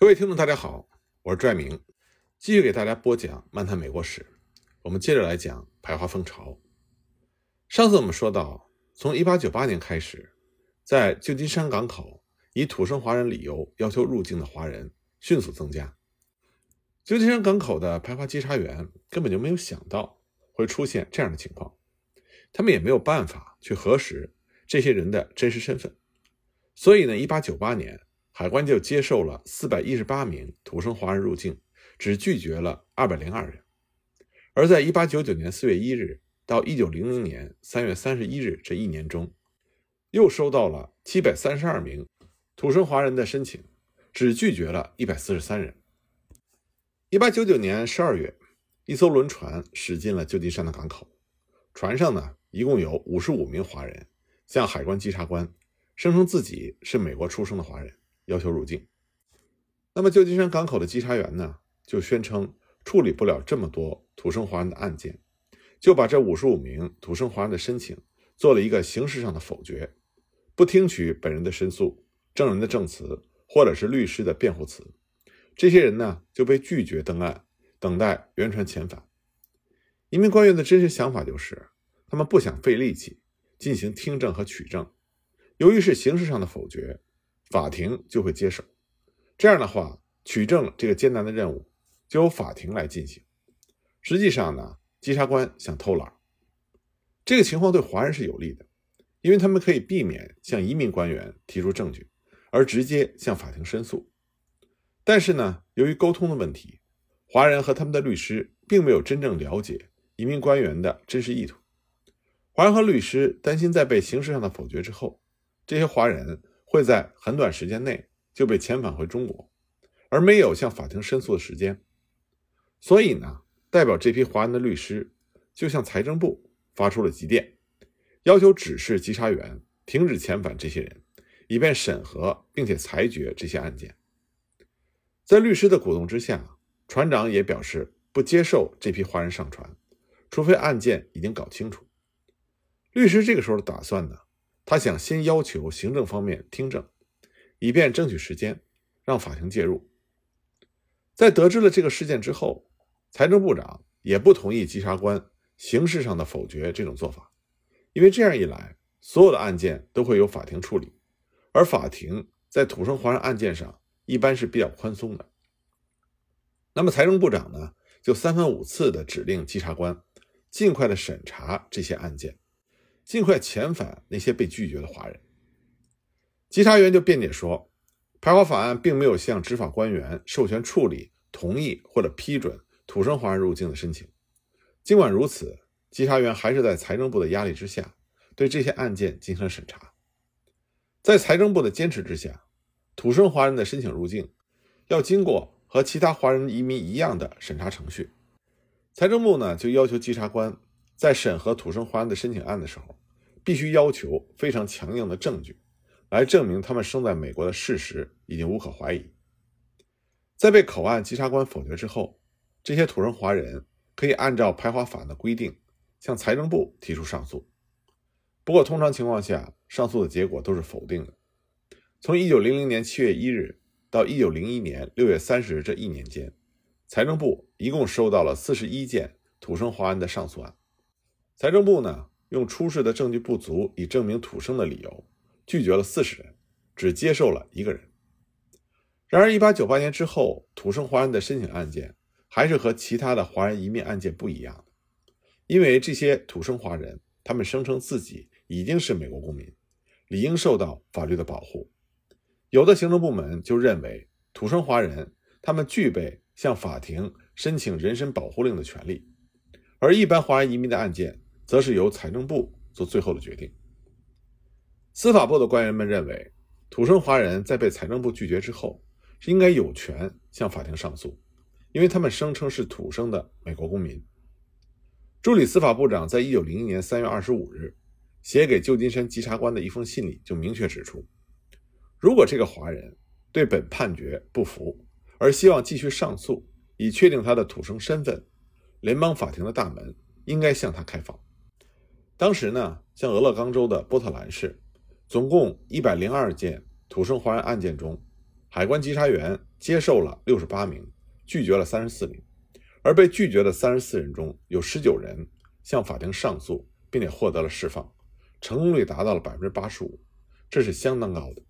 各位听众，大家好，我是拽明，继续给大家播讲《漫谈美国史》。我们接着来讲排华风潮。上次我们说到，从1898年开始，在旧金山港口以土生华人理由要求入境的华人迅速增加。旧金山港口的排华稽查员根本就没有想到会出现这样的情况，他们也没有办法去核实这些人的真实身份，所以呢，1898年。海关就接受了四百一十八名土生华人入境，只拒绝了二百零二人。而在一八九九年四月一日到一九零零年三月三十一日这一年中，又收到了七百三十二名土生华人的申请，只拒绝了一百四十三人。一八九九年十二月，一艘轮船驶进了旧金山的港口，船上呢一共有五十五名华人，向海关稽查官声称自己是美国出生的华人。要求入境，那么旧金山港口的稽查员呢，就宣称处理不了这么多土生华人的案件，就把这五十五名土生华人的申请做了一个形式上的否决，不听取本人的申诉、证人的证词或者是律师的辩护词，这些人呢就被拒绝登岸，等待原船遣返。移民官员的真实想法就是，他们不想费力气进行听证和取证，由于是形式上的否决。法庭就会接手，这样的话，取证这个艰难的任务就由法庭来进行。实际上呢，稽查官想偷懒，这个情况对华人是有利的，因为他们可以避免向移民官员提出证据，而直接向法庭申诉。但是呢，由于沟通的问题，华人和他们的律师并没有真正了解移民官员的真实意图。华人和律师担心，在被形式上的否决之后，这些华人。会在很短时间内就被遣返回中国，而没有向法庭申诉的时间。所以呢，代表这批华人的律师就向财政部发出了急电，要求指示稽查员停止遣返这些人，以便审核并且裁决这些案件。在律师的鼓动之下，船长也表示不接受这批华人上船，除非案件已经搞清楚。律师这个时候的打算呢？他想先要求行政方面听证，以便争取时间，让法庭介入。在得知了这个事件之后，财政部长也不同意稽查官形式上的否决这种做法，因为这样一来，所有的案件都会由法庭处理，而法庭在土生华人案件上一般是比较宽松的。那么，财政部长呢，就三番五次的指令稽查官尽快的审查这些案件。尽快遣返那些被拒绝的华人。稽查员就辩解说，排华法案并没有向执法官员授权处理、同意或者批准土生华人入境的申请。尽管如此，稽查员还是在财政部的压力之下，对这些案件进行了审查。在财政部的坚持之下，土生华人的申请入境要经过和其他华人移民一样的审查程序。财政部呢，就要求稽查官在审核土生华人的申请案的时候。必须要求非常强硬的证据，来证明他们生在美国的事实已经无可怀疑。在被口岸稽查官否决之后，这些土生华人可以按照排华法的规定向财政部提出上诉。不过，通常情况下，上诉的结果都是否定的。从1900年7月1日到1901年6月30日这一年间，财政部一共收到了41件土生华人的上诉案。财政部呢？用出示的证据不足以证明土生的理由，拒绝了四十人，只接受了一个人。然而，一八九八年之后，土生华人的申请案件还是和其他的华人移民案件不一样的，因为这些土生华人，他们声称自己已经是美国公民，理应受到法律的保护。有的行政部门就认为，土生华人他们具备向法庭申请人身保护令的权利，而一般华人移民的案件。则是由财政部做最后的决定。司法部的官员们认为，土生华人在被财政部拒绝之后，是应该有权向法庭上诉，因为他们声称是土生的美国公民。助理司法部长在一九零一年三月二十五日写给旧金山稽查官的一封信里就明确指出，如果这个华人对本判决不服，而希望继续上诉以确定他的土生身份，联邦法庭的大门应该向他开放。当时呢，像俄勒冈州的波特兰市，总共一百零二件土生华人案件中，海关稽查员接受了六十八名，拒绝了三十四名，而被拒绝的三十四人中有十九人向法庭上诉，并且获得了释放，成功率达到了百分之八十五，这是相当高的。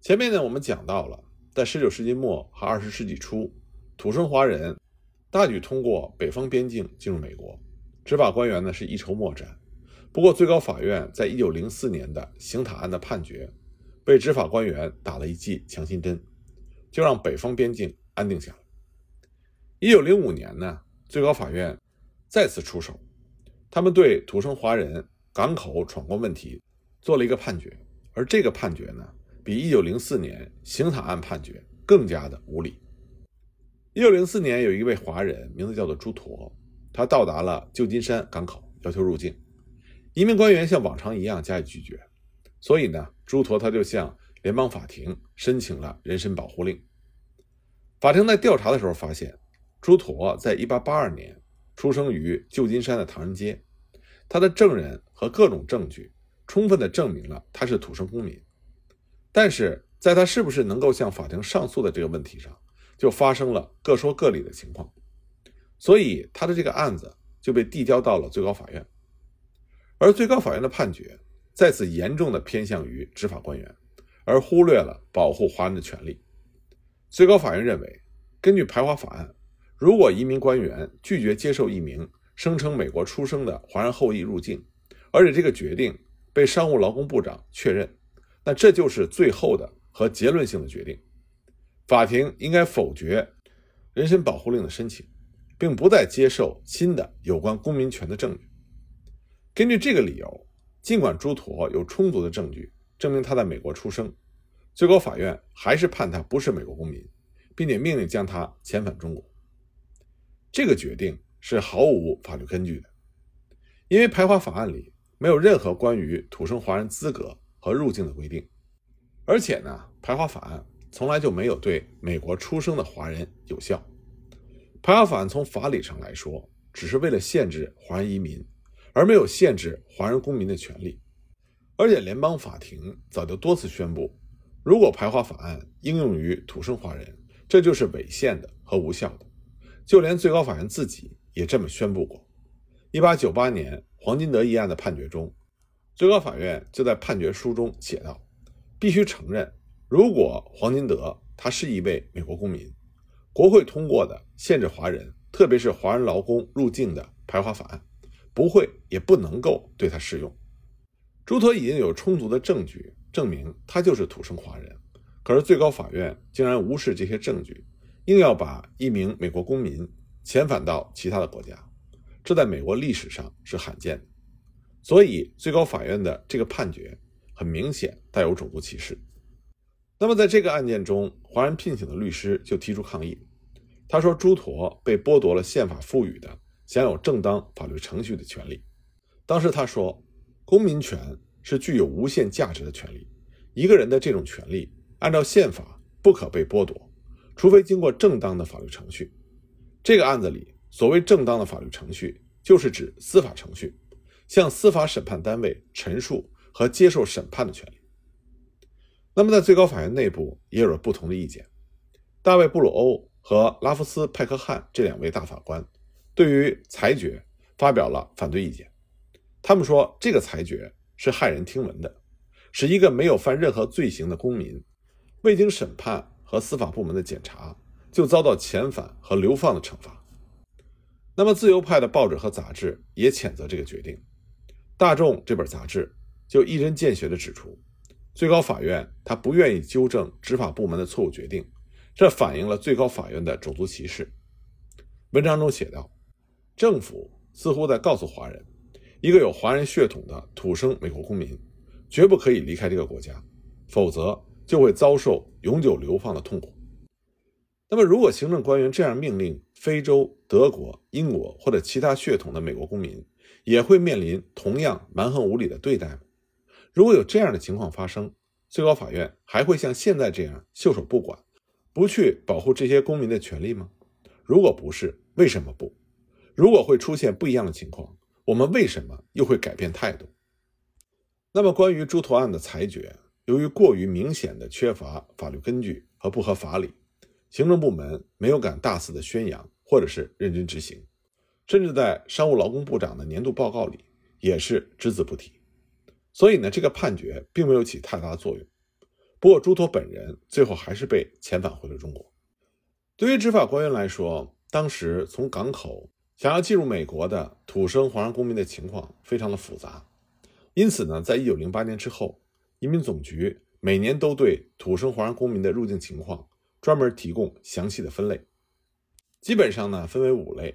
前面呢，我们讲到了，在十九世纪末和二十世纪初，土生华人大举通过北方边境进入美国，执法官员呢是一筹莫展。不过，最高法院在一九零四年的刑塔案的判决，被执法官员打了一剂强心针，就让北方边境安定下来。一九零五年呢，最高法院再次出手，他们对土生华人港口闯关问题做了一个判决，而这个判决呢，比一九零四年刑塔案判决更加的无理。一九零四年，有一位华人，名字叫做朱驼，他到达了旧金山港口，要求入境。移民官员像往常一样加以拒绝，所以呢，朱陀他就向联邦法庭申请了人身保护令。法庭在调查的时候发现，朱陀在1882年出生于旧金山的唐人街，他的证人和各种证据充分的证明了他是土生公民，但是在他是不是能够向法庭上诉的这个问题上，就发生了各说各理的情况，所以他的这个案子就被递交到了最高法院。而最高法院的判决再次严重的偏向于执法官员，而忽略了保护华人的权利。最高法院认为，根据排华法案，如果移民官员拒绝接受一名声称美国出生的华人后裔入境，而且这个决定被商务劳工部长确认，那这就是最后的和结论性的决定。法庭应该否决人身保护令的申请，并不再接受新的有关公民权的证据。根据这个理由，尽管朱驼有充足的证据证明他在美国出生，最高法院还是判他不是美国公民，并且命令将他遣返中国。这个决定是毫无法律根据的，因为排华法案里没有任何关于土生华人资格和入境的规定，而且呢，排华法案从来就没有对美国出生的华人有效。排华法案从法理上来说，只是为了限制华人移民。而没有限制华人公民的权利，而且联邦法庭早就多次宣布，如果排华法案应用于土生华人，这就是违宪的和无效的。就连最高法院自己也这么宣布过。一八九八年黄金德一案的判决中，最高法院就在判决书中写道：“必须承认，如果黄金德他是一位美国公民，国会通过的限制华人，特别是华人劳工入境的排华法案。”不会，也不能够对他适用。朱托已经有充足的证据证明他就是土生华人，可是最高法院竟然无视这些证据，硬要把一名美国公民遣返到其他的国家，这在美国历史上是罕见的。所以，最高法院的这个判决很明显带有种族歧视。那么，在这个案件中，华人聘请的律师就提出抗议，他说朱驼被剥夺了宪法赋予的。享有正当法律程序的权利。当时他说：“公民权是具有无限价值的权利，一个人的这种权利按照宪法不可被剥夺，除非经过正当的法律程序。”这个案子里所谓正当的法律程序，就是指司法程序，向司法审判单位陈述和接受审判的权利。那么，在最高法院内部也有了不同的意见。大卫·布鲁欧和拉夫斯·派克汉这两位大法官。对于裁决发表了反对意见，他们说这个裁决是骇人听闻的，使一个没有犯任何罪行的公民，未经审判和司法部门的检查就遭到遣返和流放的惩罚。那么自由派的报纸和杂志也谴责这个决定，《大众》这本杂志就一针见血地指出，最高法院他不愿意纠正执法部门的错误决定，这反映了最高法院的种族歧视。文章中写道。政府似乎在告诉华人，一个有华人血统的土生美国公民绝不可以离开这个国家，否则就会遭受永久流放的痛苦。那么，如果行政官员这样命令非洲、德国、英国或者其他血统的美国公民，也会面临同样蛮横无理的对待吗？如果有这样的情况发生，最高法院还会像现在这样袖手不管，不去保护这些公民的权利吗？如果不是，为什么不？如果会出现不一样的情况，我们为什么又会改变态度？那么，关于朱图案的裁决，由于过于明显的缺乏法律根据和不合法理，行政部门没有敢大肆的宣扬或者是认真执行，甚至在商务劳工部长的年度报告里也是只字不提。所以呢，这个判决并没有起太大的作用。不过，朱托本人最后还是被遣返回了中国。对于执法官员来说，当时从港口想要进入美国的土生华人公民的情况非常的复杂，因此呢，在一九零八年之后，移民总局每年都对土生华人公民的入境情况专门提供详细的分类，基本上呢分为五类：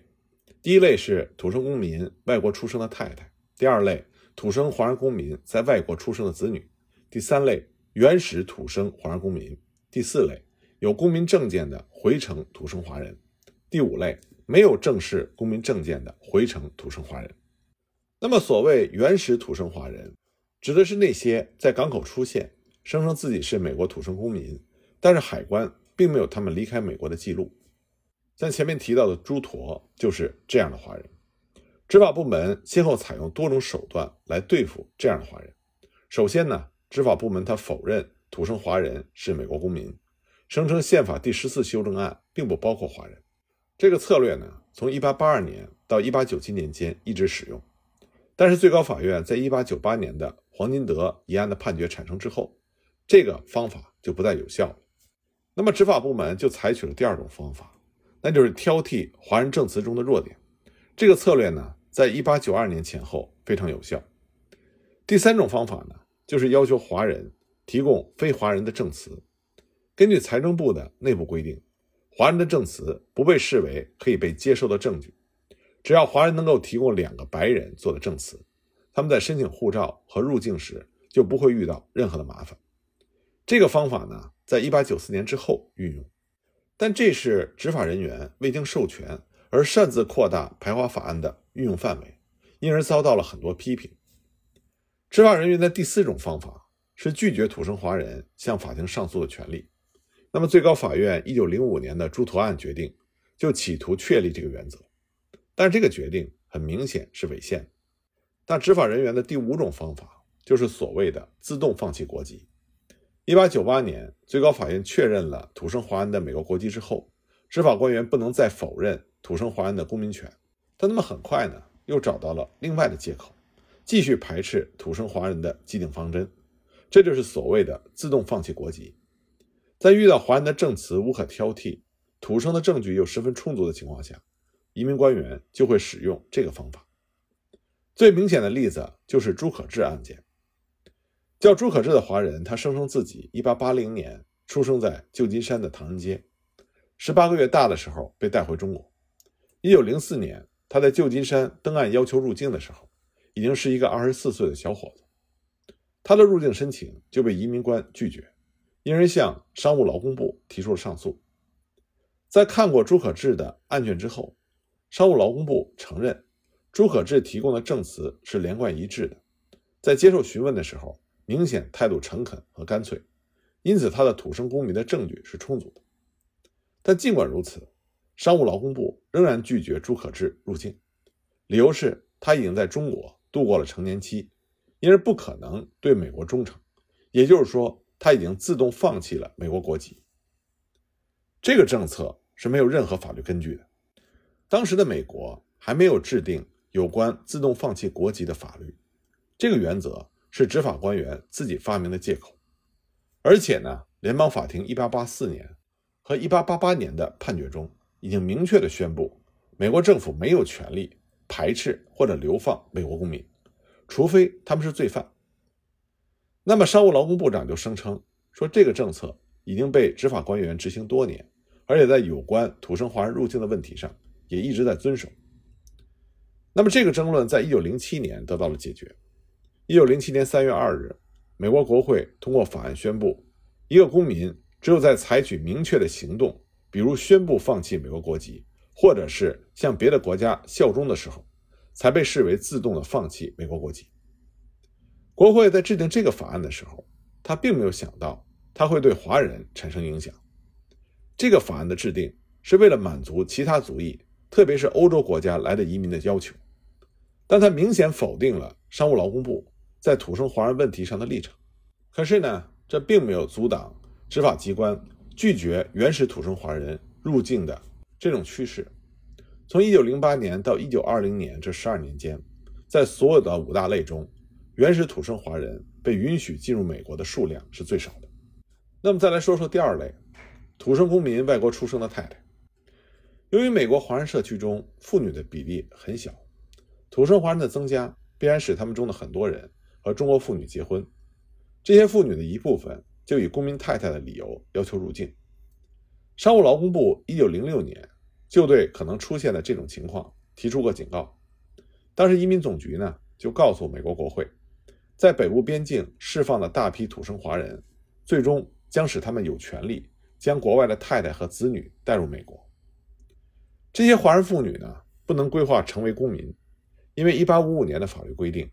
第一类是土生公民外国出生的太太；第二类土生华人公民在外国出生的子女；第三类。原始土生华人公民，第四类有公民证件的回城土生华人，第五类没有正式公民证件的回城土生华人。那么，所谓原始土生华人，指的是那些在港口出现、声称自己是美国土生公民，但是海关并没有他们离开美国的记录。像前面提到的朱驼就是这样的华人。执法部门先后采用多种手段来对付这样的华人。首先呢。执法部门他否认土生华人是美国公民，声称宪法第十四修正案并不包括华人。这个策略呢，从1882年到1897年间一直使用。但是最高法院在1898年的黄金德一案的判决产生之后，这个方法就不再有效了。那么执法部门就采取了第二种方法，那就是挑剔华人证词中的弱点。这个策略呢，在1892年前后非常有效。第三种方法呢？就是要求华人提供非华人的证词。根据财政部的内部规定，华人的证词不被视为可以被接受的证据。只要华人能够提供两个白人做的证词，他们在申请护照和入境时就不会遇到任何的麻烦。这个方法呢，在一八九四年之后运用，但这是执法人员未经授权而擅自扩大排华法案的运用范围，因而遭到了很多批评。执法人员的第四种方法是拒绝土生华人向法庭上诉的权利。那么，最高法院一九零五年的朱图案决定就企图确立这个原则，但这个决定很明显是违宪。那执法人员的第五种方法就是所谓的自动放弃国籍。一八九八年，最高法院确认了土生华人的美国国籍之后，执法官员不能再否认土生华人的公民权，但他们很快呢又找到了另外的借口。继续排斥土生华人的既定方针，这就是所谓的自动放弃国籍。在遇到华人的证词无可挑剔、土生的证据又十分充足的情况下，移民官员就会使用这个方法。最明显的例子就是朱可治案件。叫朱可治的华人，他声称自己1880年出生在旧金山的唐人街，18个月大的时候被带回中国。1904年，他在旧金山登岸要求入境的时候。已经是一个二十四岁的小伙子，他的入境申请就被移民官拒绝，因而向商务劳工部提出了上诉。在看过朱可治的案卷之后，商务劳工部承认朱可治提供的证词是连贯一致的，在接受询问的时候，明显态度诚恳和干脆，因此他的土生公民的证据是充足的。但尽管如此，商务劳工部仍然拒绝朱可治入境，理由是他已经在中国。度过了成年期，因而不可能对美国忠诚。也就是说，他已经自动放弃了美国国籍。这个政策是没有任何法律根据的。当时的美国还没有制定有关自动放弃国籍的法律，这个原则是执法官员自己发明的借口。而且呢，联邦法庭1884年和1888年的判决中已经明确的宣布，美国政府没有权利。排斥或者流放美国公民，除非他们是罪犯。那么，商务劳工部长就声称说，这个政策已经被执法官员执行多年，而且在有关土生华人入境的问题上也一直在遵守。那么，这个争论在一九零七年得到了解决。一九零七年三月二日，美国国会通过法案，宣布一个公民只有在采取明确的行动，比如宣布放弃美国国籍。或者是向别的国家效忠的时候，才被视为自动的放弃美国国籍。国会在制定这个法案的时候，他并没有想到他会对华人产生影响。这个法案的制定是为了满足其他族裔，特别是欧洲国家来的移民的要求，但他明显否定了商务劳工部在土生华人问题上的立场。可是呢，这并没有阻挡执法机关拒绝原始土生华人入境的这种趋势。从1908年到1920年这十二年间，在所有的五大类中，原始土生华人被允许进入美国的数量是最少的。那么再来说说第二类，土生公民外国出生的太太。由于美国华人社区中妇女的比例很小，土生华人的增加必然使他们中的很多人和中国妇女结婚。这些妇女的一部分就以公民太太的理由要求入境。商务劳工部1906年就对可能出现的这种情况提出过警告。当时移民总局呢就告诉美国国会，在北部边境释放了大批土生华人，最终。将使他们有权利将国外的太太和子女带入美国。这些华人妇女呢，不能规划成为公民，因为1855年的法律规定，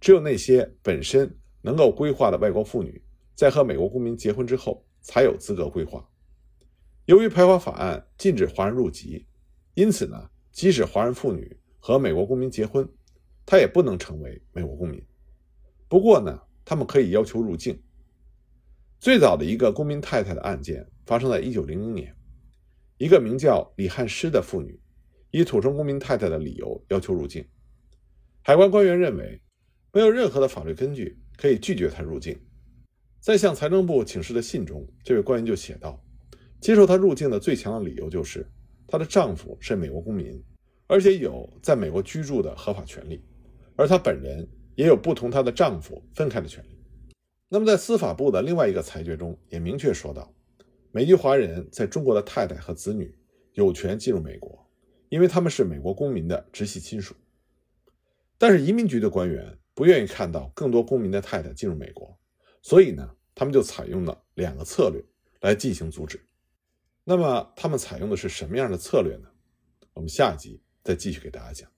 只有那些本身能够规划的外国妇女，在和美国公民结婚之后，才有资格规划。由于排华法案禁止华人入籍，因此呢，即使华人妇女和美国公民结婚，她也不能成为美国公民。不过呢，他们可以要求入境。最早的一个公民太太的案件发生在1900年，一个名叫李汉诗的妇女以土生公民太太的理由要求入境，海关官员认为没有任何的法律根据可以拒绝她入境。在向财政部请示的信中，这位官员就写道：“接受她入境的最强的理由就是她的丈夫是美国公民，而且有在美国居住的合法权利，而她本人也有不同她的丈夫分开的权利。”那么，在司法部的另外一个裁决中也明确说到，美籍华人在中国的太太和子女有权进入美国，因为他们是美国公民的直系亲属。但是移民局的官员不愿意看到更多公民的太太进入美国，所以呢，他们就采用了两个策略来进行阻止。那么，他们采用的是什么样的策略呢？我们下一集再继续给大家讲。